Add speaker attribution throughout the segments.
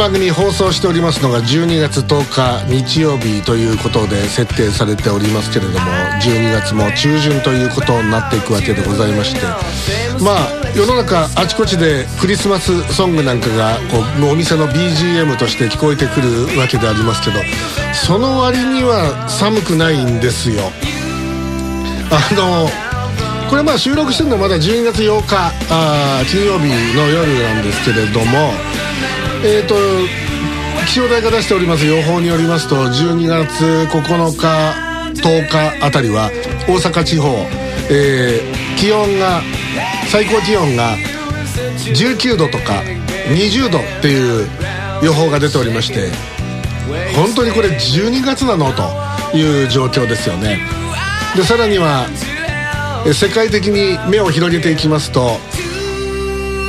Speaker 1: 番組放送しておりますのが12月10日日曜日ということで設定されておりますけれども12月も中旬ということになっていくわけでございましてまあ世の中あちこちでクリスマスソングなんかがこうお店の BGM として聞こえてくるわけでありますけどその割には寒くないんですよ。あのこれまあ収録してるのはまだ12月8日あ金曜日の夜なんですけれどもえーと、気象台が出しております予報によりますと12月9日10日あたりは大阪地方、えー、気温が最高気温が19度とか20度っていう予報が出ておりまして本当にこれ12月なのという状況ですよね。でさらには世界的に目を広げていきますと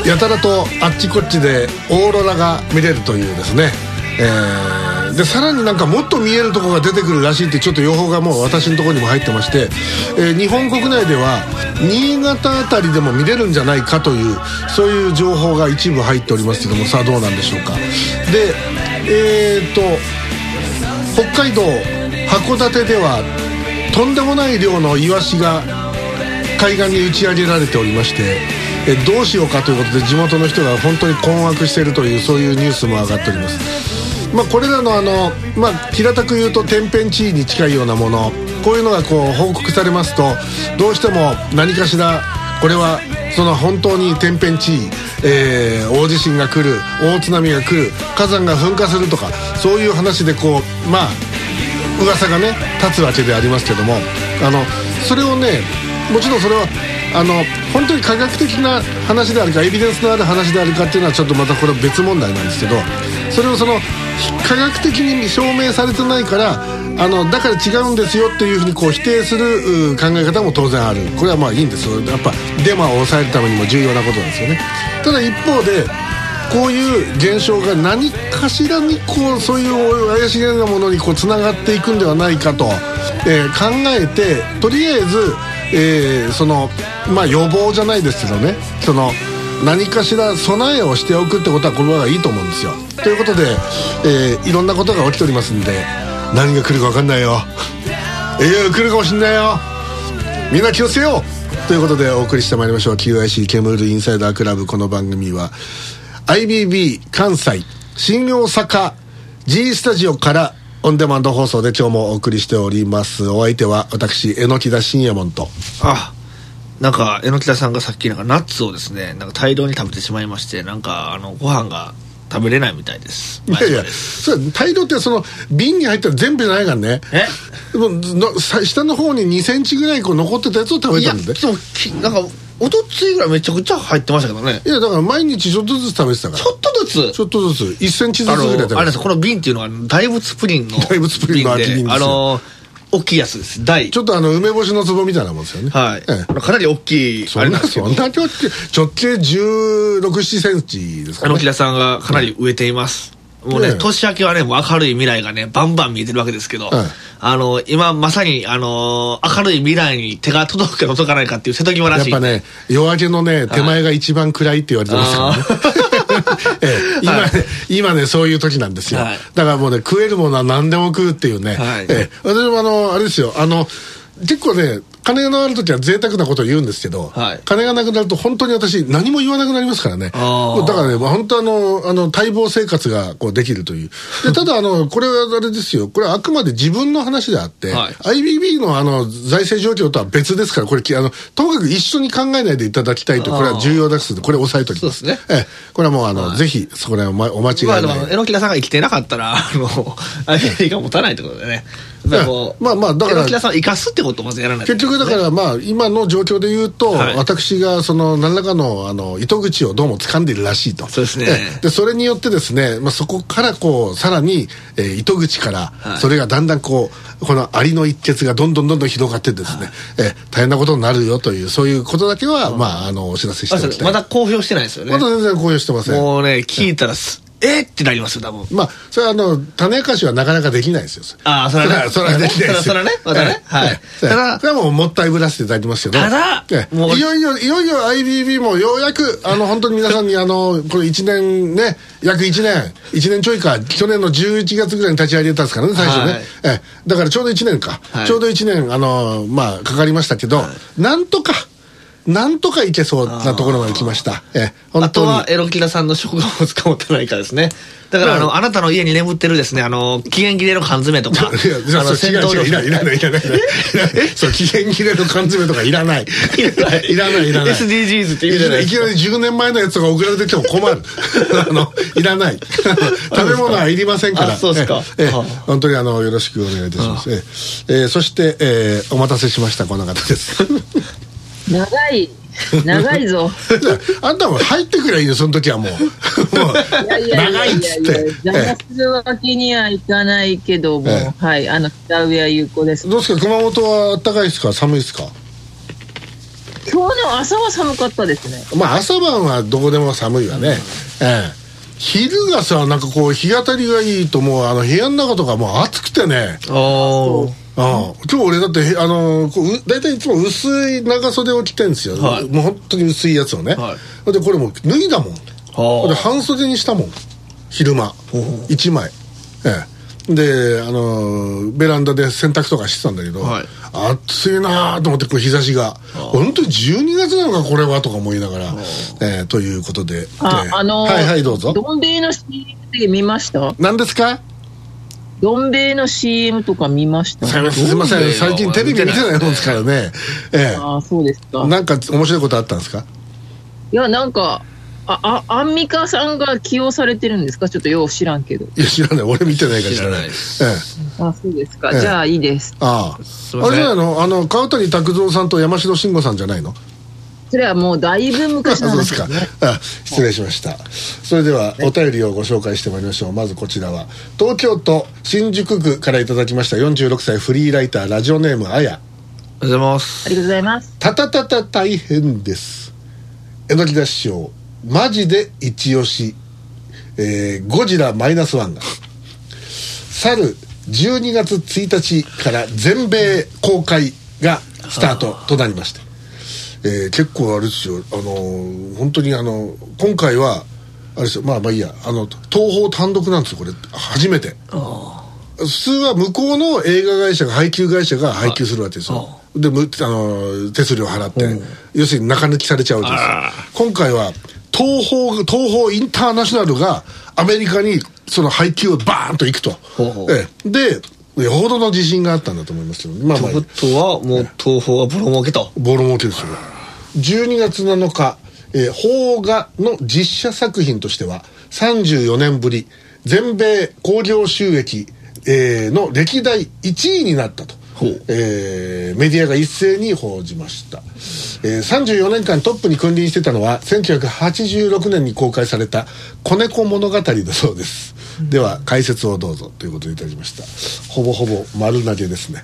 Speaker 1: やたらとあっちこっちでオーロラが見れるというですね、えー、でさらになんかもっと見えるとこが出てくるらしいってちょっと予報がもう私のとこにも入ってまして、えー、日本国内では新潟辺りでも見れるんじゃないかというそういう情報が一部入っておりますけどもさあどうなんでしょうか。でえー、っと北海道函館ではとんでもない量のイワシが海岸に打ち上げられておりましてえどうしようかということで地元の人が本当に困惑しているというそういうニュースも上がっております。まあ、これらのあの、まあ、平たく言うと天変地異に近いようなものこういうのがこう報告されますとどうしても何かしらこれはその本当に天変地異、えー、大地震が来る大津波が来る火山が噴火するとかそういう話でこうまあ噂がね立つわけでありますけどもあのそれをねもちろんそれはあの本当に科学的な話であるかエビデンスのある話であるかっていうのはちょっとまたこれは別問題なんですけどそれをその科学的に証明されてないからあのだから違うんですよっていうふうにこう否定する考え方も当然ある。これはまあいいんですよ。やっぱデマを抑えるためにも重要なことなんですよね。ただ一方でこういう現象が何かしらにこうそういう怪しげなものにこうつながっていくんではないかと、えー、考えてとりあえずえー、そのまあ予防じゃないですけどね。その何かしら備えをしておくってことはこの場合はいいと思うんですよ。ということで、えー、いろんなことが起きておりますんで何が来るか分かんないよ。えー、来るかもしんないよ。みんな気をつけよう。ということでお送りしてまいりましょう。QIC ケムールインサイダークラブ。この番組は IBB 関西新大阪 G スタジオからオンデマンド放送で今日もお送りしております。お相手は私榎木田信也門と。
Speaker 2: あなんか榎木田さんがさっきなんかナッツをですねなんか大量に食べてしまいましてなんかあのご飯が食べれないみたいです。
Speaker 1: いやいやそれ大量ってその瓶に入ったら全部じゃないからね。え？でもの下の方に2センチぐらいこう残ってたやつを食べたんでい
Speaker 2: やなんかおとついぐらいめちゃくちゃ入ってましたけどね。
Speaker 1: いやだから毎日ちょっとずつ食べてたから。
Speaker 2: ちょっとずつ？
Speaker 1: ちょっとずつ。1センチずつぐらい食べて
Speaker 2: あれですこの瓶っていうのは大仏プリンの
Speaker 1: 大仏プリンの秋瓶
Speaker 2: ですあの大きいやつです。大。
Speaker 1: ちょっとあの梅干しの壺みたいなもんですよね。
Speaker 2: はい、ええ、かなり大きい
Speaker 1: そんなそんな直径直径1 6 7センチですか
Speaker 2: ね。木田さんがかなり植えています、もうね、年明けはね、もう明るい未来がね、バンバン見えてるわけですけど、あの、今まさに、あの、明るい未来に手が届くか届かないかっていう瀬戸際らし
Speaker 1: い。やっぱね、夜明けのね、手前が一番暗いって言われてますからね。ええ、今ね、はい、今ね、そういう時なんですよ。はい、だからもうね、食えるものは何でも食うっていうね。私もあの、あれですよ、あの、結構ね、金のある時は贅沢なことを言うんですけど、はい、金がなくなると本当に私何も言わなくなりますからね。だからね、まあ、本当あの、あの、待望生活がこうできるという。で、ただあの、これはあれですよ。これはあくまで自分の話であって、はい、IBB のあの、財政状況とは別ですから、これ、あの、ともかく一緒に考えないでいただきたいと、これは重要ですので、これ押さえときます。そうですね。ええ、これはもうあの、はい、ぜひ、それはお間違いない。まあでも、
Speaker 2: 榎木さんが生きてなかったら、あの、IBB が持たないってことでね。まあまあ、だから。榎木さんを生かすってことをまずやらない
Speaker 1: 結局局だからまあ今の状況で言うと、はい、私がその何らかのあの糸口をどうも掴んでいるらしいと。
Speaker 2: そうですね。
Speaker 1: でそれによってですね、まあ、そこからこうさらに、えー、糸口から、それがだんだんこうこのアリの一血がどんどんどんどん広がってですね、はい、えー、大変なことになるよというそういうことだけは、まああのお知らせしておきたい。
Speaker 2: まだ公表してないですよね。
Speaker 1: まだ全然公表してません。
Speaker 2: もうね聞いたらす、えってなりますよ多分。
Speaker 1: まあそれはあの種明かしはなかなかできないですよ。
Speaker 2: ああそれはね。
Speaker 1: それはできないです
Speaker 2: それはね。またね。はい。
Speaker 1: それはもうもったいぶらせていただきますけど。
Speaker 2: ただ
Speaker 1: いよいよいよいよ IBB もようやくあの本当に皆さんにあのこれ1年ね約1年1年ちょいか去年の11月ぐらいに立ち上げたんですからね最初ね、えだからちょうど1年か、ちょうど1年あのまあかかりましたけど、なんとかなんとかいけそうなところまで来ました。
Speaker 2: えあとはエロキラさんの職業を使おうてないかですね。だから、あの、あなたの家に眠ってるですね、あの、期限切れの缶詰とか。
Speaker 1: いや、あの、戦闘いらない、いらない、いらない。えそう、期限切れの缶詰とか いらない。いらない、いらない、いらない。
Speaker 2: SDGs って言うじゃない
Speaker 1: いきなり10年前のやつが送られてきても困る。あの、いらない。食べ物はいりませんから。
Speaker 2: そうですか。
Speaker 1: え、本当にあの、よろしくお願いいたします。え、そして、え、お待たせしました、この方です。
Speaker 3: 長い長いぞ。
Speaker 1: あんたも入ってくれいいよその時はもう。もう長いっつって。
Speaker 3: 邪魔するわけにはいかないけども、ええ、はいあの北上優子です。
Speaker 1: どうですか？熊本は暖かいですか？寒いですか？
Speaker 3: 今日の朝は寒かったですね。
Speaker 1: まあ朝晩はどこでも寒いわね、うん、ええ。昼がさなんかこう日当たりがいいともうあの部屋の中とかもう暑くてね。
Speaker 2: ああ
Speaker 1: ああ。今日俺だってあのこう大体いつも薄い長袖を着てるんですよ、はい、もう本当に薄いやつをね、はい、でこれも脱いだもん。で半袖にしたもん。昼間。1枚。ええ。であのベランダで洗濯とかしてたんだけど、はい、暑いなと思ってこう日差しが。本当に12月なのかこれはとか思いながら、えー、ということで。
Speaker 3: あ、えー、あの
Speaker 1: ー、はいはいどうぞ。
Speaker 3: どん兵衛の CM で見ました？
Speaker 1: 何ですか？
Speaker 3: どん兵衛の CM とか見ました？
Speaker 1: すみません最近テレビ見てないもんですからね。ええ
Speaker 3: ああそうですか。
Speaker 1: なんか面白いことあったんですか？
Speaker 3: いやなんかああアンミカさんが起用されてるんですか？ちょっとよう知らんけど。
Speaker 1: いや知らない。俺見てないから知らない。ええ。
Speaker 3: あそうですか、じゃあいいです。
Speaker 1: ああ。あれじゃないの？あの川谷拓三さんと山城慎吾さんじゃないの？
Speaker 3: それはもうだいぶ昔の
Speaker 1: 話ですね。あ失礼しました、それではお便りをご紹介してまいりましょう。まずこちらは東京都新宿区からいただきました46歳フリーライターラジオネームあや。
Speaker 2: ありがとうございます。
Speaker 3: ありがとうございます。
Speaker 1: たたたた大変ですえのきだ師匠マジで一押し、えー、ゴジラマイナスワンが去る12月1日から全米公開がスタートとなりましてえー、結構あれですよ。あのー、本当にあの今回はあれですよ。まあまあいいや。あの東宝単独なんですよこれ。初めて。普通は向こうの映画会社が配給会社が配給するわけですよ。であの手数料払って、要するに中抜きされちゃうわけですよ。今回は東宝東宝インターナショナルがアメリカにその配給をバーンと行くと、ええ、でよほどの自信があったんだと思いますけど、
Speaker 2: まあまあ。ということは、もう東宝はボロ儲けと。
Speaker 1: ボロ儲けですよ。12月7日、えー、邦画の実写作品としては34年ぶり全米興行収益、えー、の歴代1位になったと、えー、メディアが一斉に報じました、えー、34年間トップに君臨してたのは1986年に公開された「子猫物語」だそうです、うん、では解説をどうぞということでいただきました。ほぼほぼ丸投げですね。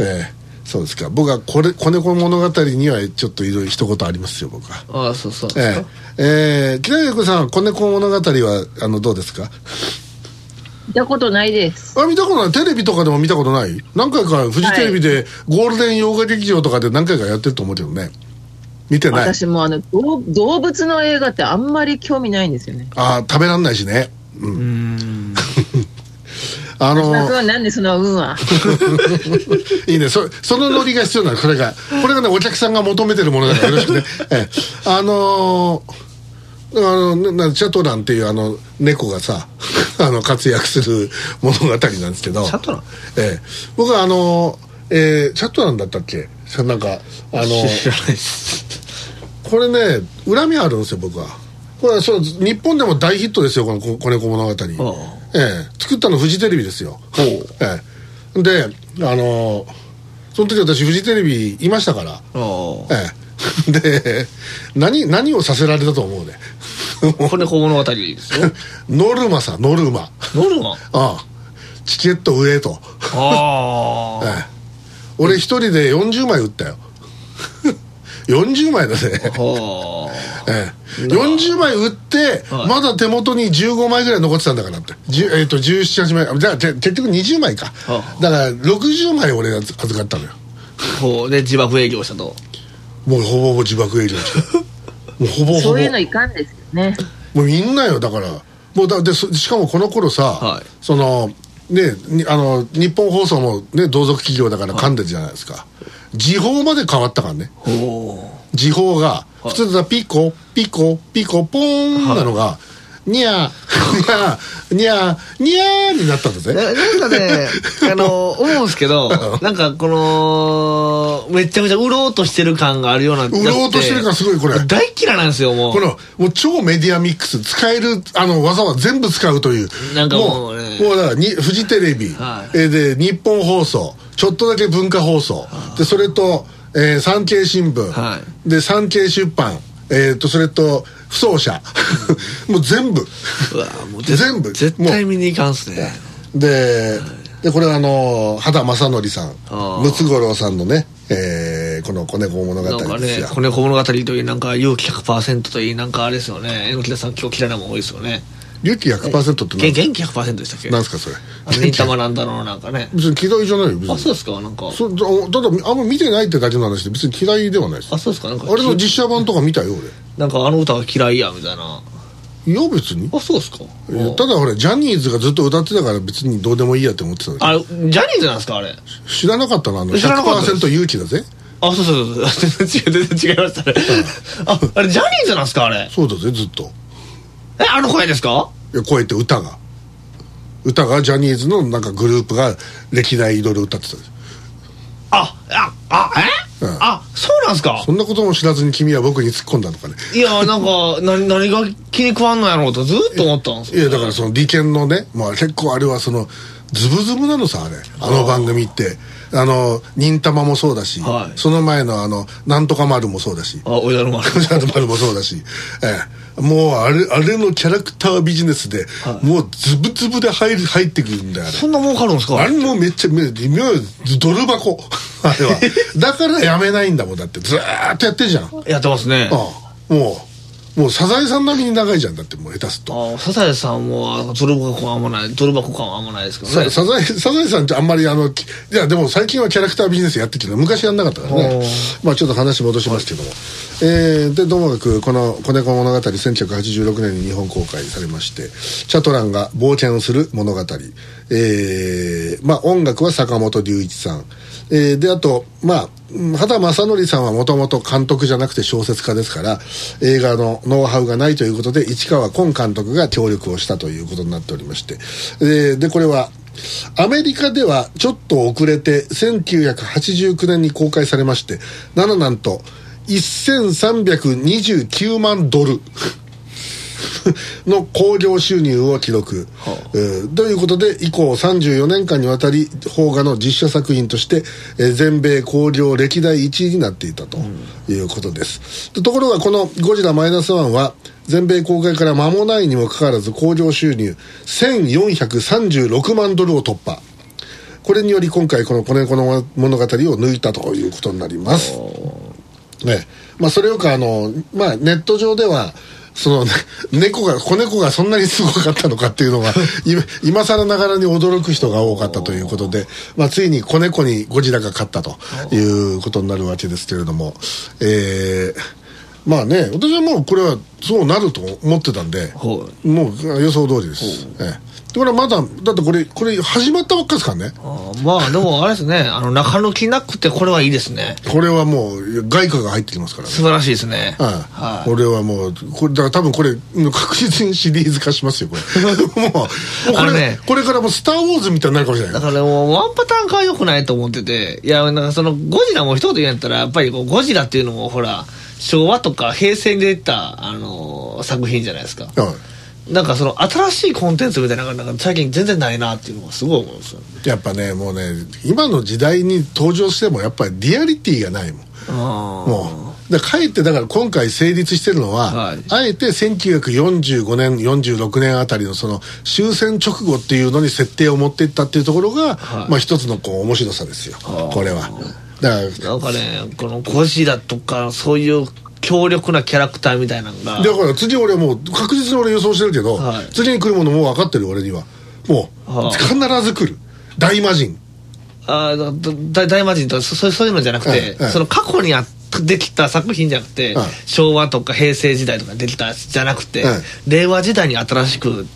Speaker 1: えーそうですか。僕はこれ子猫物語にはちょっといろいろ一言ありますよ僕は。
Speaker 2: ああそうそう
Speaker 1: えー、えー、木田子さん子猫物語はあのどうですか？
Speaker 3: 見たことないです。
Speaker 1: あ見たことない。テレビとかでも見たことない？何回かフジテレビでゴールデン洋画劇場とかで何回かやってると思うけどね。見てない？
Speaker 3: 私もあの動物の映画ってあんまり興味ないんですよね。
Speaker 1: ああ食べらんないしね。うん
Speaker 3: あのー、なんでその運は？
Speaker 1: いいね。そそのノリが必要なのこれが。これがねお客さんが求めてるものだからよろしくね、ええ、あのー、あのなチャトランっていうあの猫がさ あの活躍する物語なんですけど。
Speaker 2: チャトラン、
Speaker 1: ええ、僕はあのえー、チャトランだったっけ？なんかあのこれね恨みあるんですよ僕は。これはそう日本でも大ヒットですよこの「子猫物語」ええ、作ったのフジテレビですよ、ええ、であのその時私フジテレビいましたから。ええ。で何何をさせられたと思うね。
Speaker 2: これ小物語ですよ。
Speaker 1: ノルマさノルマ。
Speaker 2: ノルマ？あ
Speaker 1: あ。チケット上と。
Speaker 2: あ、
Speaker 1: ええ、俺一人で40枚売ったよ40枚だね。
Speaker 2: はあ
Speaker 1: ええ、40枚売って、
Speaker 2: はい。
Speaker 1: まだ手元に15枚ぐらい残ってたんだからって、えっと1718枚。あじゃあて結局20枚か、
Speaker 2: はあ。
Speaker 1: だから60枚俺が預かったのよ。
Speaker 2: ほう。で自爆営業したと。
Speaker 1: もうほぼほぼ自爆営業して もうほぼほぼ。
Speaker 3: そういうのいかんですよね。
Speaker 1: もうみんなよだから。もうだでそしかもこの頃さ、
Speaker 2: はい。
Speaker 1: そのねにあの日本放送もね同族企業だから噛んでるじゃないですか、時報まで変わったからね。
Speaker 2: ほ
Speaker 1: 時報が
Speaker 2: はい。
Speaker 1: 普通だったらピコピコピコポーンなのが、ニャー。ニャー。ニャー。ニャーになったんだぜ。
Speaker 2: うななんかね あの思うんですけどなんかこのめちゃめちゃ売ろうとしてる感があるような
Speaker 1: 売ろうとしてる感すごいこれ。
Speaker 2: 大嫌いなんですよもう。
Speaker 1: このもう超メディアミックス使えるあの技は全部使うという。
Speaker 2: なんかもうね
Speaker 1: もうだからにフジテレビ、
Speaker 2: はい。
Speaker 1: えーで日本放送ちょっとだけ文化放送。でそれと、えー産経新聞、
Speaker 2: は
Speaker 1: で産経出版。えー、とそれと不走者。もう全部。
Speaker 2: うわもうぜ
Speaker 1: 全部。
Speaker 2: 絶対見に行かんっすね。
Speaker 1: ででこれはあの畑正則さん。ムツゴロウさんのね、えーこの「子猫物語」ですよ、
Speaker 2: ね子猫物語といいなんか勇気100%といいなんかあれですよね。榎田さん今日嫌いなもん多いですよね。
Speaker 1: 勇気100%って何
Speaker 2: げ元気100%でしたっけ？
Speaker 1: なんですかそれ？
Speaker 2: 忍たまなんだのなんかね。
Speaker 1: 別に嫌いじゃないよ別に。
Speaker 2: あそうですか？なんか。
Speaker 1: そただあんま見てないってだけの話で別に嫌いではないです
Speaker 2: あそうですか？なんか
Speaker 1: あれの実写版とか見たよ
Speaker 2: なんかあの歌は嫌いやみたいな。
Speaker 1: 俺いや別に。
Speaker 2: あそうですか。
Speaker 1: ただほらジャニーズがずっと歌ってたから別にどうでもいいやって思ってただけ。
Speaker 2: あれジャニーズなんですかあれ？
Speaker 1: 知らなかったの？あの
Speaker 2: 知らなかったです。
Speaker 1: 100%勇気だぜ。
Speaker 2: あそうそうそう。全 然違う全然違いましたねああれジャニーズなんですかあれ？
Speaker 1: そうだぜずっと。
Speaker 2: えあの声ですか？
Speaker 1: いや声って歌が。歌がジャニーズのなんかグループが歴代いろいろ歌ってた
Speaker 2: あああえ、
Speaker 1: うん。
Speaker 2: あそうなんですか？
Speaker 1: そんなことも知らずに君は僕に突っ込んだのかね。
Speaker 2: いやなんか何何が気に食わんのやろうとずっと思ったんですよ。
Speaker 1: いやだからその利権のね、まあ、結構あれはそのズブズブなのさあれ。あの番組って。あの忍たまもそうだし、
Speaker 2: はい。
Speaker 1: その前のあのなんとか丸もそうだし。
Speaker 2: あおやるま る
Speaker 1: なんとか丸もそうだし、ええ、もうあれあれのキャラクタービジネスで、もうズブズブで入る入ってくるんだよあれ。
Speaker 2: そんな儲かるんですか？
Speaker 1: あれもめっちゃめ微妙ドル箱あれはだからやめないんだもんだって。ずーっとやってるじゃん。あ
Speaker 2: やってますね。
Speaker 1: あもうもうサザエさん並みに長いじゃんだってもう下手すっと。
Speaker 2: あサザエさんもドル箱感あんまないドル箱感はあんまないですけどね。
Speaker 1: さサザエサザエさんってあんまりあのきいやでも最近はキャラクタービジネスやってきてる昔やんなかったから
Speaker 2: お
Speaker 1: ね
Speaker 2: ー。
Speaker 1: まあちょっと話戻しますけども、えーでともかくこの「子猫物語」1986年に日本公開されましてチャトランが冒険をする物語。えーまあ音楽は坂本龍一さんえーであとまあうん畑正則さんはもともと監督じゃなくて小説家ですから映画のノウハウがないということで市川崑監督が協力をしたということになっておりまして。えーでこれはアメリカではちょっと遅れて1989年に公開されましてなのなんと1329万ドル。の興行収入を記録、えーということで以降34年間にわたり邦画の実写作品として、えー全米興行歴代1位になっていたということです、でところがこの「ゴジラマイナスワンは全米公開から間もないにもかかわらず興行収入1436万ドルを突破。これにより今回この「子猫の物語」を抜いたということになります。ね。まあそれよくあの、まあ、ネット上ではその、ね、猫が子猫がそんなにすごかったのかっていうのが い今更ながらに驚く人が多かったということで、まあ、ついに子猫にゴジラが勝ったということになるわけですけれどもえーまあね私はもうこれはそうなると思ってたんで
Speaker 2: は
Speaker 1: もう予想通りです、ええこれはまだだってこれこれ始まったばっかですからね。
Speaker 2: あーまあでもあれですね。あの中抜きなくてこれはいいですね。
Speaker 1: これはもう外貨が入ってきますからね。
Speaker 2: 素晴らしいですね。
Speaker 1: はい、
Speaker 2: はい。
Speaker 1: これはもうこれだから多分これうん確実にシリーズ化しますよこれ。もうもうこれ,、
Speaker 2: ね
Speaker 1: これからもう「スター・ウォーズ」みたいになるかもしれない
Speaker 2: だからもうワンパターン化は良くないと思ってて。いやなんかそのゴジラも一言言うんやったらやっぱりこうゴジラっていうのもほら昭和とか平成に出たあのー作品じゃないですか。
Speaker 1: はい
Speaker 2: なんかその新しいコンテンツみたいなのがなんか最近全然ないなっていうのがすごい思うんですよ
Speaker 1: やっぱねもうね今の時代に登場してもやっぱりリアリティがないもん。もう。でかえってだから今回成立してるのは、はい、あえて1945年46年あたりのその終戦直後っていうのに設定を持っていったっていうところが、はい、まあ一つのこう面白さですよ。これは。
Speaker 2: だからなんかねこのゴジラとかそういう強力なキャラクターみたいなのが。
Speaker 1: だから次俺もう確実に俺予想してるけど、はい、次に来るものもう分かってる俺にはもう、必ず来る。大魔神。
Speaker 2: あ大大魔神とかそうそういうのじゃなくて、その過去にあできた作品じゃなくて、昭和とか平成時代とかできたじゃなくて、令和時代に新しく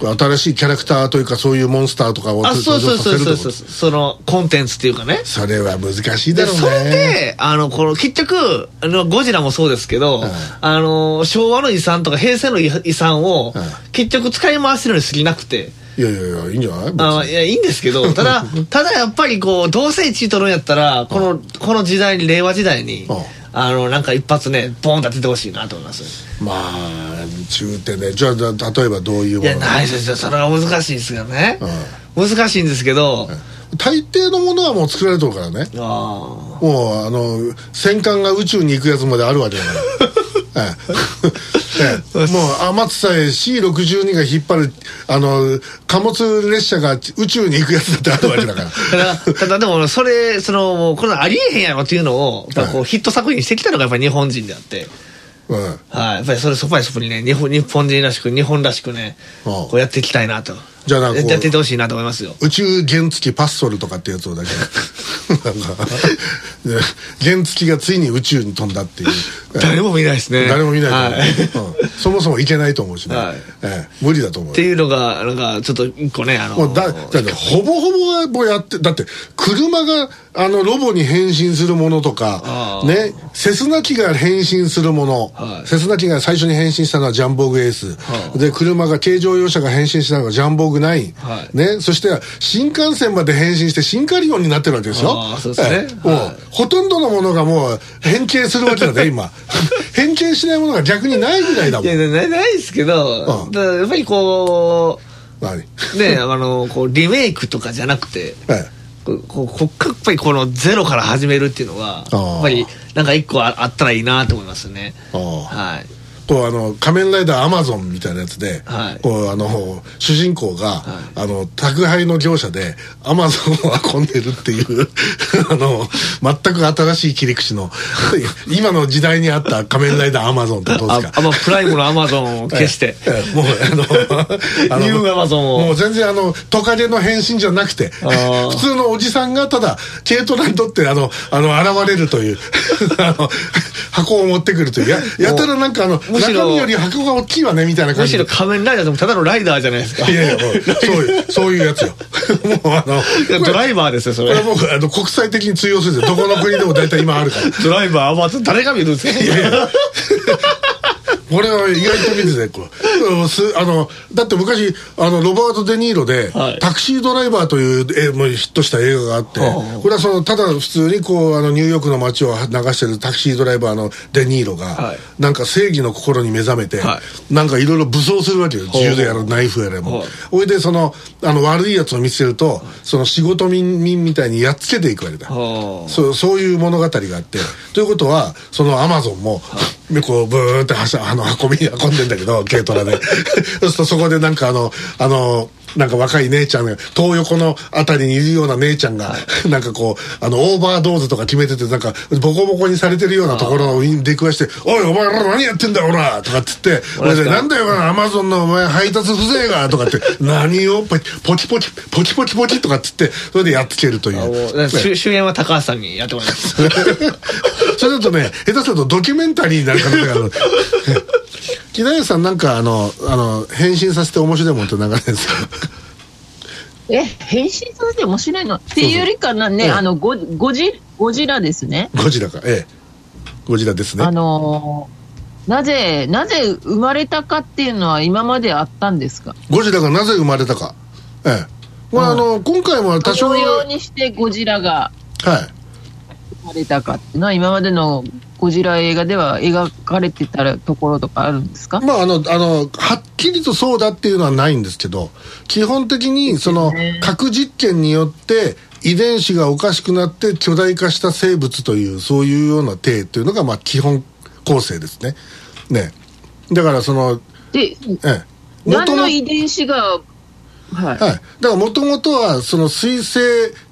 Speaker 1: 新しいキャラクターというかそういうモンスターとかを
Speaker 2: あそうそうそうそう。そうそのコンテンツっていうかね。
Speaker 1: それは難しいだろうね。
Speaker 2: それであのこの結局あのゴジラもそうですけど、あの昭和の遺産とか平成の遺産を、結局使い回してるのに過ぎなくて。
Speaker 1: いやいやいやいいんじゃない？
Speaker 2: あいやいいんですけど ただただやっぱりこうどうせ1位取るんやったらこのこの時代に令和時代にあのなんか一発ねボンと当ててほしいなと思います。
Speaker 1: まあ中点ね。じゃあ例えばどういうも
Speaker 2: の？いやないですよそれは難しいですよね、うん、難しいんですけど、
Speaker 1: 大抵のものはもう作られてるからね。もうあの戦艦が宇宙に行くやつまであるわけだから ええ。もう天津さえ C62 が引っ張るあの貨物列車が宇宙に行くやつだってあるわけだから。
Speaker 2: ただただでもそれそのこのありえへんやろっていうのをやっぱこうヒット作品にしてきたのがやっぱり日本人であって。うん、はい、やっぱりそれそこにそこにね日本日本人らしく日本らしくねこうやっていきたいなとじゃあなんかやっててほしいなと思いますよ。
Speaker 1: 宇宙原付パッソルとかってやつをだけ。原付がついに宇宙に飛んだっていう。
Speaker 2: 誰も見ないですね。
Speaker 1: 誰も見ないはい。うん、そもそもいけないと思うしね、はい。ええ、無理だと思う
Speaker 2: っていうのがなんかちょっと一個ねあのもうだだ
Speaker 1: ってほぼほぼはもうやってだって車があのロボに変身するものとかねセスナ機が変身するもの、はい、セスナ機が最初に変身したのはジャンボーグエース、はで車が軽乗用車が変身したのがジャンボーグ9、はい、ね。そして新幹線まで変身して新カリオンになってるわけですよ。
Speaker 2: そうですね、
Speaker 1: もう、ほとんどのものがもう変形するわけだね今。変形しないものが逆にないぐらいだもん。いや
Speaker 2: ないないですけど、うん、やっぱりこうねあのこうリメイクとかじゃなくて、はいこここやっぱりこのゼロから始めるっていうのはやっぱりなんか一個あったらいいなと思いますね。はい
Speaker 1: こうあの仮面ライダーアマゾンみたいなやつで、はい、こうあの主人公が、はい、あの宅配の業者でアマゾンを運んでるっていう あの全く新しい切り口の 今の時代にあった仮面ライダーアマゾンってどうですか？
Speaker 2: ああプライムのアマゾンを消して、ええ、もうあのニューアマゾンを。
Speaker 1: もう全然あのトカゲの変身じゃなくて普通のおじさんがただ軽トラに乗ってあのあの現れるというあの箱を持ってくるというややたらなんかあの中身より箱が大きいわねみたいな感
Speaker 2: じ。むしろ仮面ライダーでもただのライダーじゃないですか。
Speaker 1: いやいやもうそういうそういうやつよ。もうあの
Speaker 2: ドライバーですよそれ。
Speaker 1: これもうあの国際的に通用するんですよ。どこの国でも大体今あるから。
Speaker 2: ドライバーは誰が見るんですか？いやいや
Speaker 1: これは意外と見ててこう。あのだって昔あのロバート・デ・ニーロで、はい、タクシードライバー」というえもうヒットした映画があって、これはそのただ普通にこうあのニューヨークの街を流してるタクシードライバーのデ・ニーロが、はい、なんか正義の心に目覚めて、はい、なんかいろいろ武装するわけよ。銃でやるナイフやれもほいでそのあの悪いやつを見つけるとその仕事人みたいにやっつけていくわけだ。そう。そういう物語があって。ということはそのアマゾンも、こうブーってはしあの運び運んでんだけど軽トラで。そうするとそこでなんかあのあのなんか若い姉ちゃんが東横のあたりにいるような姉ちゃんが、はい、なんかこうあのオーバードーズとか決めててなんかボコボコにされてるようなところを出くわして「おいお前ら何やってんだおら!」とかっつって「俺でなんだよアマゾンのお前配達風情が」とかって「何をポチポチポチポチポチ」とかっつってそれでやっつけるという、
Speaker 2: 主演は高橋さんにやってもらいます。
Speaker 1: それだとね下手するとドキュメンタリーになる可能性がある木田さんなんかあのあの変身させて面白いもんって流れですか？
Speaker 3: え変身させて面白いの？っていうよりかなね、ええ、あのゴゴジゴジラですね。
Speaker 1: ゴジラか。ええ。ゴジラですね。
Speaker 3: あのー、なぜなぜ生まれたかっていうのは今まであったんですか？
Speaker 1: ゴジラがなぜ生まれたか。ええ。まあ、あの今回も多少
Speaker 3: 用にしてゴジラが
Speaker 1: はい
Speaker 3: されたかっていうのは今までのゴジラ映画では描かれてたところとかあるんですか？
Speaker 1: まああのあのはっきりとそうだっていうのはないんですけど基本的にその核実験によって遺伝子がおかしくなって巨大化した生物というそういうような体というのがまあ基本構成ですね。ね。だからその
Speaker 3: で、ええ、何の遺伝子がはい、はい、だか
Speaker 1: らもともとはその水生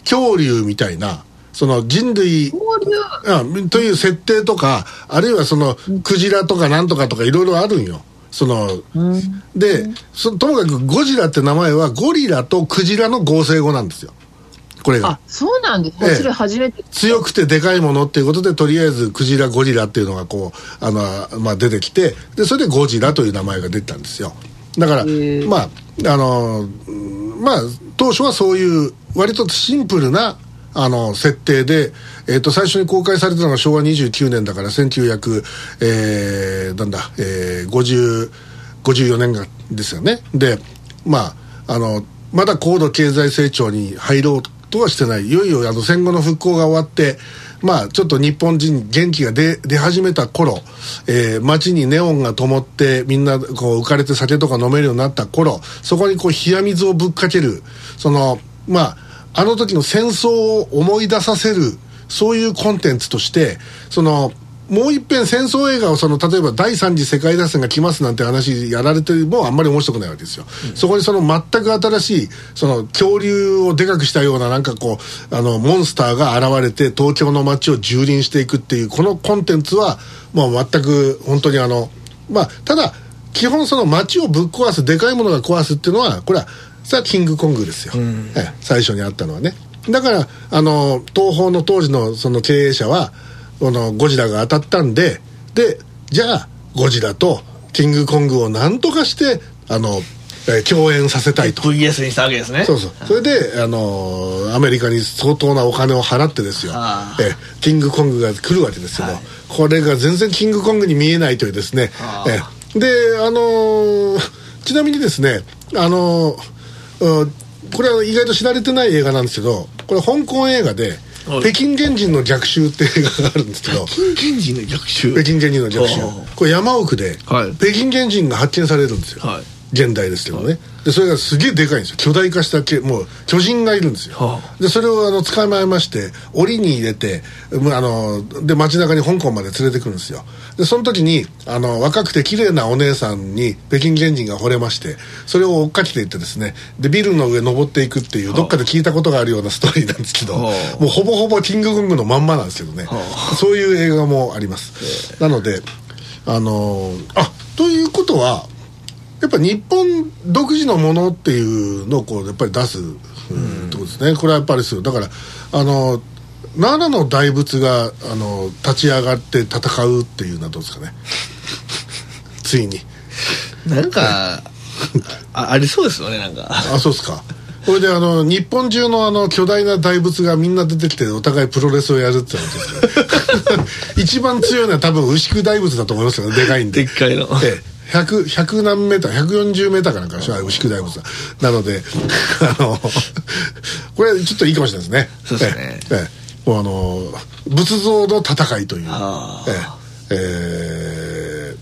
Speaker 1: 恐竜みたいなその人類うん、という設定とかあるいはそのクジラとかなんとかとかいろいろあるんよ。その、うん、でそともかくゴジラって名前はゴリラとクジラの合成語なんですよ。これが。
Speaker 3: あ、そうなんですか、ええ、それ初めて。
Speaker 1: 強くてでかいものっていうことで、とりあえずクジラ、ゴリラっていうのがこう、あの、まあ出てきて、で、それでゴジラという名前が出たんですよ。だから、まあ、あの、まあ、当初はそういう、割とシンプルな、あの、設定で、えっ、ー、と、最初に公開されたのが昭和29年だから、1900、えー、なんだ、えー、50、54年がですよね。で、まあ、あの、まだ高度経済成長に入ろうとはしてない。いよいよあの戦後の復興が終わって、まあちょっと日本人元気が出出始めた頃、えー、街にネオンが灯ってみんなこう浮かれて酒とか飲めるようになった頃、そこにこう冷や水をぶっかける、その、まあ、あの時の戦争を思い出させる、そういうコンテンツとして、その、もう一遍戦争映画をその例えば第三次世界大戦が来ますなんて話やられてもあんまり面白くないわけですよ、うん、そこにその全く新しいその恐竜をでかくしたようななんかこうあのモンスターが現れて東京の街を蹂躙していくっていうこのコンテンツはもう全く本当にあのまあただ基本その街をぶっ壊すでかいものが壊すっていうのはこれはそれはキングコングですよ、うん、最初にあったのはね。だからあの東宝の当時のその経営者はこのゴジラが当たったんででじゃあゴジラとキングコングを何とかしてあの、えー、共演させたいと。
Speaker 2: VS にしたわけですね。
Speaker 1: そうそう。それであのアメリカに相当なお金を払ってですよ、えー、キングコングが来るわけですけど、はい、これが全然キングコングに見えないというですね、えー、であのー、ちなみにですねあのー、これは意外と知られてない映画なんですけどこれ香港映画で北京原人の逆襲って映画があるんですけど
Speaker 2: 北京原人の逆襲。
Speaker 1: 北京原人の逆襲。これ山奥で、北京原人が発見されるんですよ、はい、現代ですけどね、はいでそれがすげえでかいんですよ。巨大化したけもう巨人がいるんですよ、はあ、でそれをあの捕まえまして檻に入れてあので街中に香港まで連れてくるんですよ。でその時にあの若くて綺麗なお姉さんに北京原人が惚れましてそれを追っかけていってですねでビルの上登っていくっていう、はあ、どっかで聞いたことがあるようなストーリーなんですけど、はあ、もうほぼほぼキングコングのまんまなんですけどね、そういう映画もあります、なのであのあということはやっぱ日本独自のものっていうのをこうやっぱり出す、うん、ってことですね。これはやっぱりそう。だからあの奈良の大仏があの立ち上がって戦うっていうのはどうですかね。ついに。
Speaker 2: なんかあありそうですよねなんか。
Speaker 1: あそうですか。これであの日本中のあの巨大な大仏がみんな出てきてお互いプロレスをやるってことですね一番強いのは多分牛久大仏だと思いますけどでかいんで
Speaker 2: でっかいの、ええ
Speaker 1: 100、100何メーター、140メーターかなんかでしょ、牛久大仏は。なので、あの、これちょっといいかもしれないですね。
Speaker 2: そうですね。
Speaker 1: ええ、もうあの、仏像の戦いという。えええ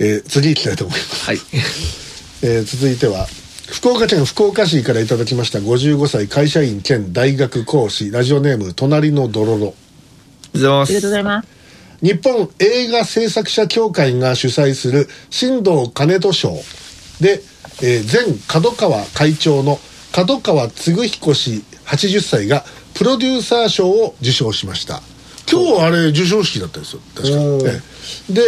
Speaker 1: ー、えー、次行きたいと思います。
Speaker 2: はい。
Speaker 1: えー、続いては、福岡県福岡市からいただきました55歳会社員兼大学講師ラジオネーム隣のドロロ
Speaker 3: ありがとうございます
Speaker 1: 日本映画制作者協会が主催する新藤金戸賞。で、えー、前角川会長の角川嗣彦氏80歳がプロデューサー賞を受賞しました。今日あれ授賞式だったんですよ。確か。に、ね、で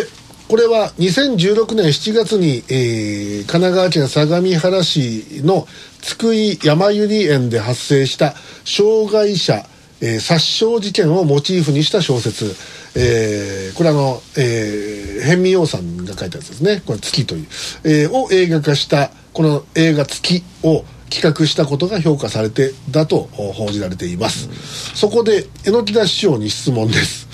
Speaker 1: これは2016年7月に、えー、神奈川県相模原市の津久井山百合園で発生した障害者、えー、殺傷事件をモチーフにした小説。えー、これあの、えー、辺見洋さんが書いたやつですね。これ「月」という、えー、を映画化したこの映画「月」を企画したことが評価されてだと報じられています、そこで榎田師匠に質問です。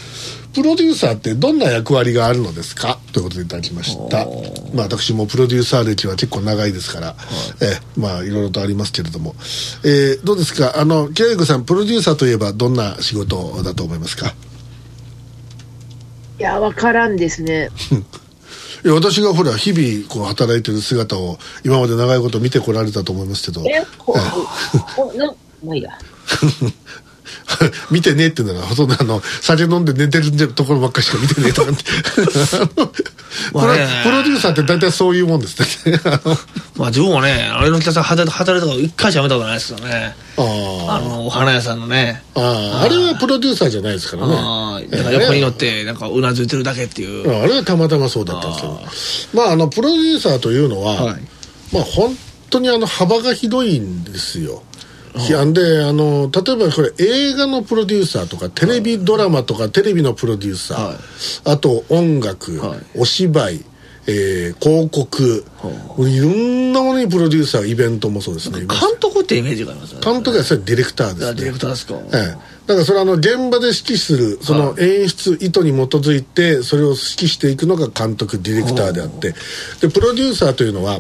Speaker 1: プロデューサーってどんな役割があるのですか？ということでいただきました。まあ私もプロデューサー歴は結構長いですから、はい、えまあいろいろとありますけれども、えー、どうですか？あの清子さんプロデューサーといえばどんな仕事だと思いますか？
Speaker 3: いや分からんですね。
Speaker 1: いや私がほら日々こう働いてる姿を今まで長いこと見てこられたと思いますけど。えほ、えなまあいいや 見てねえっていうのはほとんどあの酒飲んで寝てるところばっかりしか見てねえとかって。プロデューサーって大体そういうもんですね。
Speaker 2: まあ自分もねあれの客さん働いたから一回しかやめたことないですよね。あのお花屋さんのね。
Speaker 1: ああれはプロデューサーじゃないですからね。
Speaker 2: あだから横に乗ってなんかうなずいてるだけっていう。
Speaker 1: あれはたまたまそうだったんですけど。まああのプロデューサーというのは、はい、まあ本当にあの幅がひどいんですよんであの例えばこれ映画のプロデューサーとかテレビドラマとかテレビのプロデューサー、はい、あと音楽、はい、お芝居えー、広告、いろんなものにプロデューサーイベントもそうですね。
Speaker 2: 監督ってイメージがありますね。
Speaker 1: 監督はそれディレクターですね。
Speaker 2: ディレクターですか、ええ、
Speaker 1: だからそれあの現場で指揮するその演出意図に基づいてそれを指揮していくのが監督ディレクターであって。でプロデューサーというのは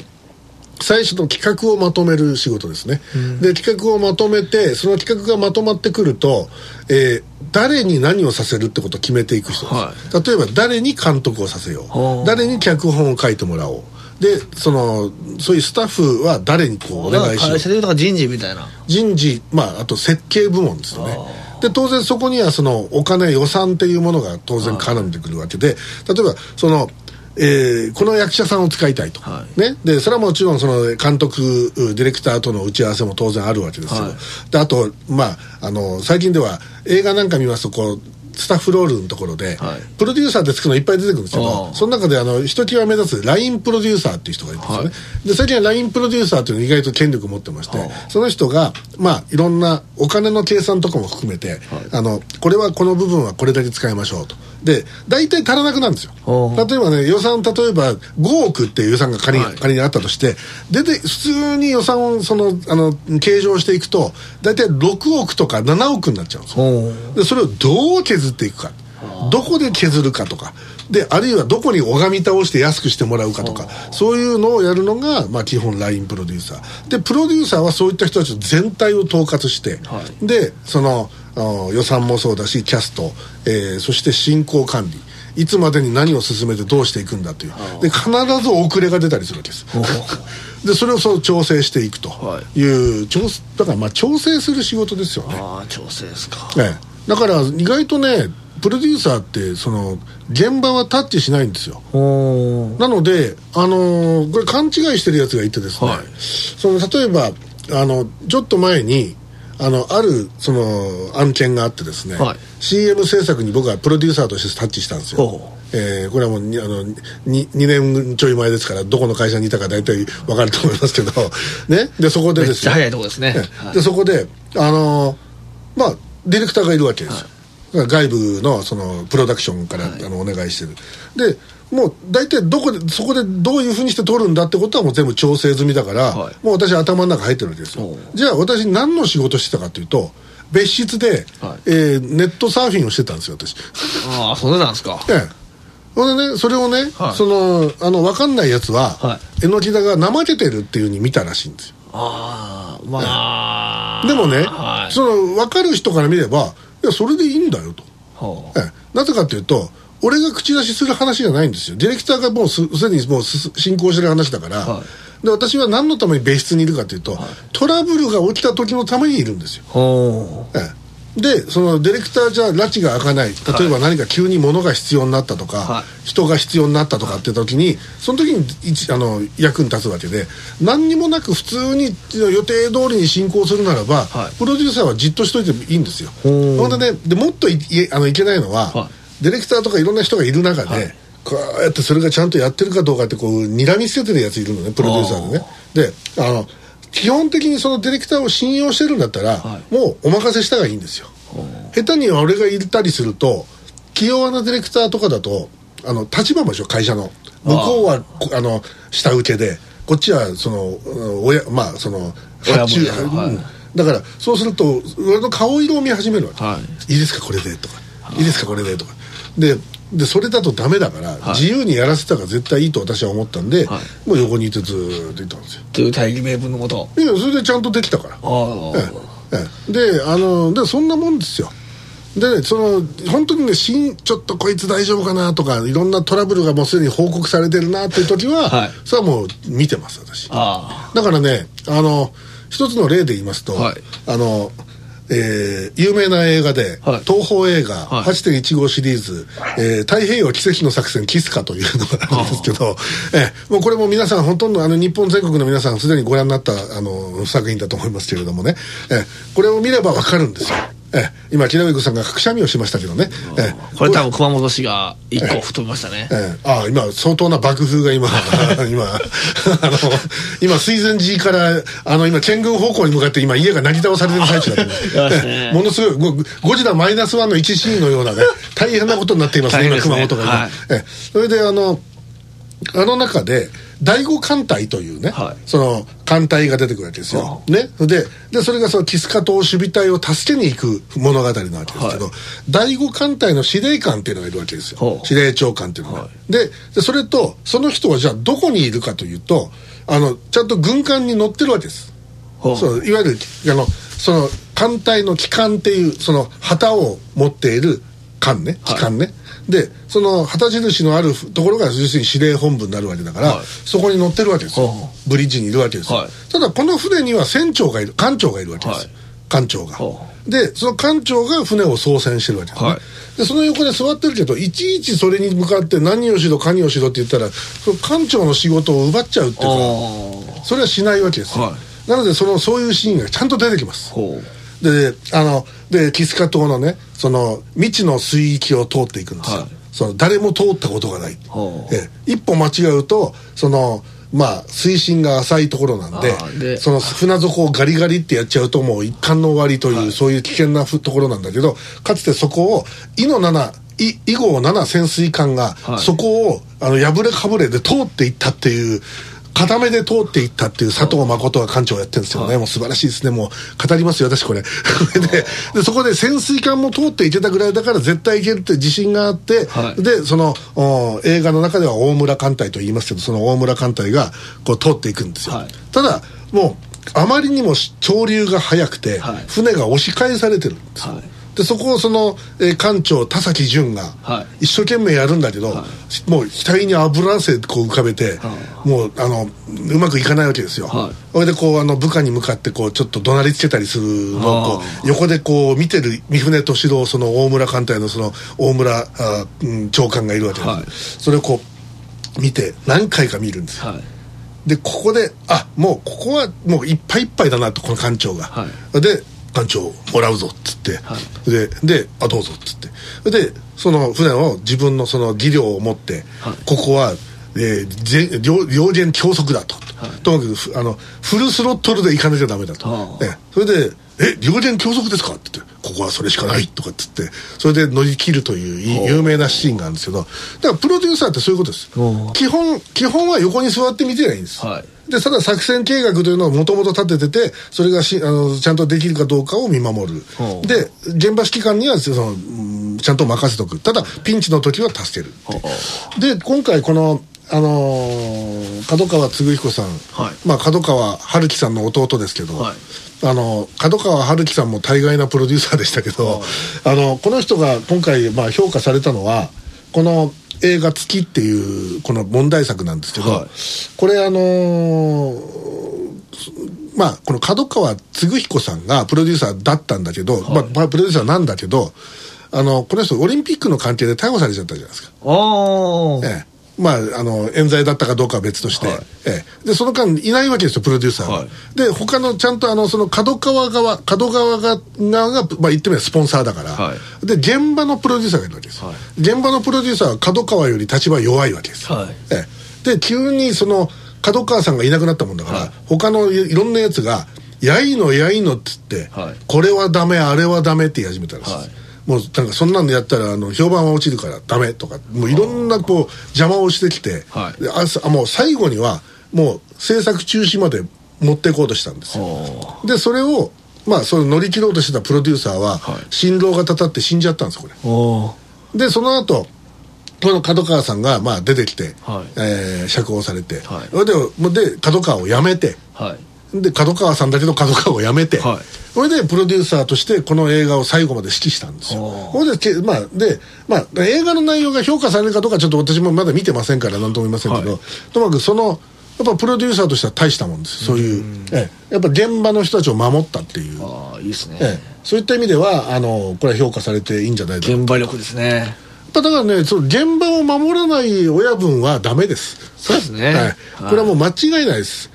Speaker 1: 最初の企画をまとめる仕事ですね、うん、で企画をまとめてその企画がまとまってくると、えー、誰に何をさせるってことを決めていく人です、はい、例えば誰に監督をさせよう。誰に脚本を書いてもらおう。でそのそういうスタッフは誰にこうお願いしよ
Speaker 2: う。と人事みたいな。
Speaker 1: 人事まああと設計部門ですよね。で当然そこにはそのお金予算っていうものが当然絡んでくるわけで例えばそのえー、この役者さんを使いたいと、はい、ね、でそれはもちろんその監督ディレクターとの打ち合わせも当然あるわけですよ、はい、であと、まあ、あの最近では映画なんか見ますとこうスタッフロールのところで、はい、プロデューサーってつくのいっぱい出てくるんですけどその中であのひときわ目立つ LINE プロデューサーっていう人がいるんですよね、はい、で最近は LINE プロデューサーっていうの意外と権力を持ってまして、その人がまあいろんなお金の計算とかも含めて、はい、あのこれはこの部分はこれだけ使いましょうとで大体足らなくなるんですよ。例えばね予算例えば5億っていう予算が仮に,、仮にあったとしてでで普通に予算をそのあの計上していくと大体6億とか7億になっちゃうんですよ。でそれをどう削っていくか。どこで削るかとか。であるいはどこに拝み倒して安くしてもらうかとか。そういうのをやるのが、まあ、基本 LINE プロデューサー。でプロデューサーはそういった人たち全体を統括して、はい、でその予算もそうだしキャスト、えー、そして進行管理。いつまでに何を進めてどうしていくんだという。で必ず遅れが出たりするわけです。でそれをそう調整していくという、はい、だからまあ調整する仕事ですよね。
Speaker 2: ああ調整ですか、
Speaker 1: ね、だから意外とねプロデューサーってその現場はタッチしないんですよ。なのであのー、これ勘違いしてるやつがいてですね、はい、その例えばあのちょっと前にあのあるその案件があってですね、はい、CM 制作に僕はプロデューサーとしてタッチしたんですよ。えー、これはもうあの 2, 2年ちょい前ですからどこの会社にいたか大体分かると思いますけど ね。でそこでです
Speaker 2: ね。早いとこですね、
Speaker 1: はい、でそこであのー、まあディレクターがいるわけですよ、外部のそのプロダクションから、はい、あのお願いしてる。でもう大体どこでそこでどういうふうにして撮るんだってことはもう全部調整済みだから、はい、もう私頭の中入ってるわけですよ。じゃあ私何の仕事してたかというと別室で、はい、えー、ネットサーフィンをしてたんですよ私。
Speaker 2: ああそうなんですか。
Speaker 1: ええ。ほんでねそれをね、はい、そのあの分かんないやつは、はい、榎田が怠けてるっていうふうに見たらしいんですよ。
Speaker 2: ああまあ、
Speaker 1: ええ、でもね、はい、その分かる人から見ればいやそれでいいんだよと、はあ、ええ、なぜかというと俺が口出しする話じゃないんですよ。ディレクターがもうすすでにもう進行してる話だから、はい、で私は何のために別室にいるかというと、はい、トラブルが起きた時のためにいるんですよ、ええ。でそのディレクターじゃ拉致が開かない例えば何か急に物が必要になったとか、はい、人が必要になったとかって時にその時にあの役に立つわけで何にもなく普通に予定通りに進行するならば、はい、プロデューサーはじっとしといてもいいんですよほんでねでもっといあのいけないのは、はいディレクターとかいろんな人がいる中で、はい、こうやってそれがちゃんとやってるかどうかってこう睨み捨ててるやついるのねプロデューサーでね。であの基本的にそのディレクターを信用してるんだったら、はい、もうお任せしたがいいんですよ。下手に俺がいたりすると器用なディレクターとかだとあの立場もでしょ会社の。向こうはあの下請けでこっちはその親まあその発注、はい、だからそうすると俺の顔色を見始めるわけ、はい、いいですかこれでとか。いいですかこれでとかででそれだとダメだから、はい、自由にやらせた方が絶対いいと私は思ったんで、はい、もう横にいてずっといたんですよ。
Speaker 2: という大義名分のもと？
Speaker 1: いやそれでちゃんとできたから。ああ、ええ、であのでそんなもんですよ。で、ね、その本当にねしんちょっとこいつ大丈夫かなとかいろんなトラブルがもうすでに報告されてるなっていう時は、はい、それはもう見てます私。だからねあの一つの例で言いますと、はい、あのえー、有名な映画で、はい、東宝映画、はい、8.15シリーズ、えー、太平洋奇跡の作戦キスカというのがあるんですけど、えー、もうこれも皆さんほとんどあの日本全国の皆さんすでにご覧になったあの作品だと思いますけれどもね、えー、これを見ればわかるんですよ。え今木上さんがくしゃみをしましたけどね、
Speaker 2: えこれ多分熊本市が一個吹っ飛びましたね、
Speaker 1: えああ今相当な爆風が今 今あの今水前寺からあの今県軍方向に向かって今家がなぎ倒されてる最中だと思う、ものすごいゴジラマイナスワンの1シーンのようなね大変なことになっていますね今熊本が今、はい、え。それであのあの中で第五艦隊というね、はい、その艦隊が出てくるわけですよ。ね、ででそれがそのキスカ島守備隊を助けに行く物語なわけですけど、はい、第五艦隊の司令官っていうのがいるわけですよ。司令長官っていうのが、はい、ででそれとその人はじゃあどこにいるかというとあのちゃんと軍艦に乗ってるわけです。そういわゆるあのその艦隊の旗艦っていうその旗を持っている艦ね。機関ね、はい、でその旗印のあるところが要するに司令本部になるわけだから、はい、そこに乗ってるわけですよ。ブリッジにいるわけですよ、はい、ただこの船には船長がいる。艦長がいるわけですよ、艦長が。でその艦長が船を操船してるわけですね、でその横で座ってるけどいちいちそれに向かって何をしろ何をしろって言ったらその艦長の仕事を奪っちゃうっていうかそれはしないわけですよ、なのでそのそういうシーンがちゃんと出てきますであのでキスカ島のねその未知の水域を通っていくんですよ、はい、その誰も通ったことがない、え一歩間違うとそのまあ水深が浅いところなんでその船底をガリガリってやっちゃうともう一貫の終わりという、はい、そういう危険なところなんだけどかつてそこを伊の7以後7潜水艦がそこを、あの破れかぶれで通っていったっていう片目で通っていったっていう佐藤誠が館長をやってるんですよね、はい、もう素晴らしいですね。もう語りますよ私これ。ででそこで潜水艦も通っていけたぐらいだから絶対いけるって自信があって、はい、でその映画の中では大村艦隊と言いますけどその大村艦隊がこう通っていくんですよ、はい、ただもうあまりにも潮流が速くて、船が押し返されてるんですよ、でそこをその、えー、館長田崎淳が一生懸命やるんだけど、はい、もう額に油汗こう浮かべて、はい、もうあのうまくいかないわけですよ、はい、それでこうあの部下に向かってこうちょっと怒鳴りつけたりするのをこう横でこう見てる三船敏郎その大村艦隊のその大村あ、うん、長官がいるわけです、それをこう見て何回か見るんですよ、でここであもうここはもういっぱいいっぱいだなとこの艦長が、で艦長もらうぞっつって、はい、でであどうぞっつってでその船を自分のその技量を持って、はい、ここは、えー、両両舷強速だと、はい、ともかくあのフルスロットルで行かなきゃダメだと、ね、それで「え両舷強速ですか?」って言って「ここはそれしかない」とかっつってそれで乗り切るという有名なシーンがあるんですけどだからプロデューサーってそういうことです基本基本は横に座って見てないんです、はいでただ作戦計画というのをもともと立てててそれがしあのちゃんとできるかどうかを見守る。で現場指揮官にはそのちゃんと任せとく。ただピンチの時は助ける。で今回このあのー、角川嗣彦さん、はい、まあ角川春樹さんの弟ですけど、はい。あの角川春樹さんも大概なプロデューサーでしたけど、あのこの人が今回、まあ、評価されたのはこの映画「月」っていうこの問題作なんですけど、はい、これあのー、まあこの角川嗣彦さんがプロデューサーだったんだけど、はい、まあ、プロデューサーなんだけどあのこの人オリンピックの関係で逮捕されちゃったじゃないですか。あええまあ、あの冤罪だったかどうかは別として、はい、ええ、でその間いないわけですよプロデューサーは、はい、で他のちゃんとあのその角川側角川側が、まあ、言ってみればスポンサーだから、はい、で現場のプロデューサーがいるわけです、現場のプロデューサーは角川より立場弱いわけです、ええ、で急にその角川さんがいなくなったもんだから、他のいろんなやつが「やいのやいの」っつって、これはダメあれはダメって言い始めたんです、もうなんかそんなんでやったらあの評判は落ちるからダメとかもういろんなこう邪魔をしてきて、はい、であもう最後にはもう制作中止まで持っていこうとしたんですよ。でそれをまあそれ乗り切ろうとしてたプロデューサーは、はい、心労がたたって死んじゃったんですこれ。でその後この角川さんがまあ出てきて、はい。えー、釈放されて、はい、でで角川を辞めて、はい、で角川さんだけど角川を辞めて、はい、それでプロデューサーとしてこの映画を最後まで指揮したんですよ。それで、まあ、で、まあ、映画の内容が評価されるかどうかちょっと私もまだ見てませんから何とも言いませんけど、はい、ともかくそのやっぱプロデューサーとしては大したもんですそういう、ええ、やっぱ現場の人たちを守ったっていう。
Speaker 2: ああいいですね、
Speaker 1: ええ、そういった意味ではあのこれは評価されていいんじゃないか。
Speaker 2: 現場力ですね。
Speaker 1: だからねその現場を守らない親分はダメです。
Speaker 2: そうですね、はい、
Speaker 1: これはもう間違いないです。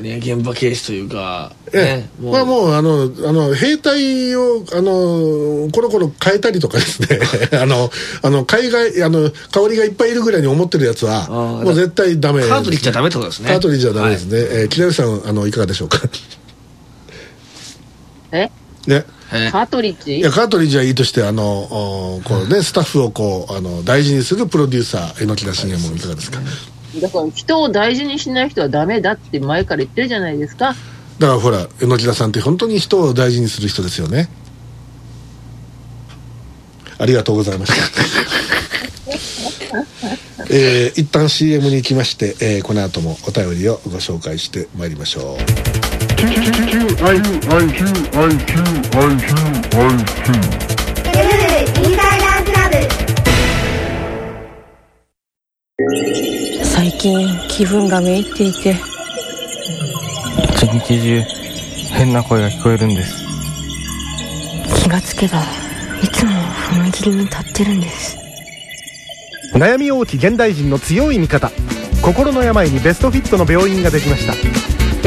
Speaker 2: ね、現場警視というか、
Speaker 1: ね、もう。まあもうあのあの兵隊をあのコロコロ変えたりとかですね。あのあの海外あの香りがいっぱいいるぐらいに思ってるやつはもう絶対ダメ、
Speaker 2: ね、カートリッジはダメってことですね。
Speaker 1: カートリッジはダメですね、はい、えー、木梨さんあのいかがでしょうか？
Speaker 3: え？
Speaker 1: ね。
Speaker 3: カートリッジ？
Speaker 1: いやカートリッジはいいとしてあのこうねスタッフをこうあの大事にするプロデューサー榎田信也もいかがですか、
Speaker 3: だから人を大事にしない人はダメだって前から言ってるじゃないですか
Speaker 1: だからほら榎田さんって本当に人を大事にする人ですよね。ありがとうございました。えー、一旦 CM に行きまして、えー、この後もお便りをご紹介してまいりましょう。
Speaker 4: 最近気分がめいっていて
Speaker 5: 一日中変な声が聞こえるんです。
Speaker 4: 気がつけばいつも踏切に立ってるんです。
Speaker 6: 悩み大き現代人の強い味方。心の病にベストフィットの病院ができました。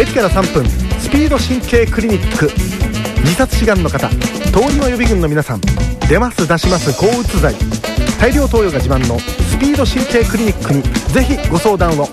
Speaker 6: 駅から3分スピード神経クリニック。自殺志願の方。通りの予備軍の皆さん。出ます出します抗うつ剤大量投与が自慢のスピード神経クリニックにぜひご相談を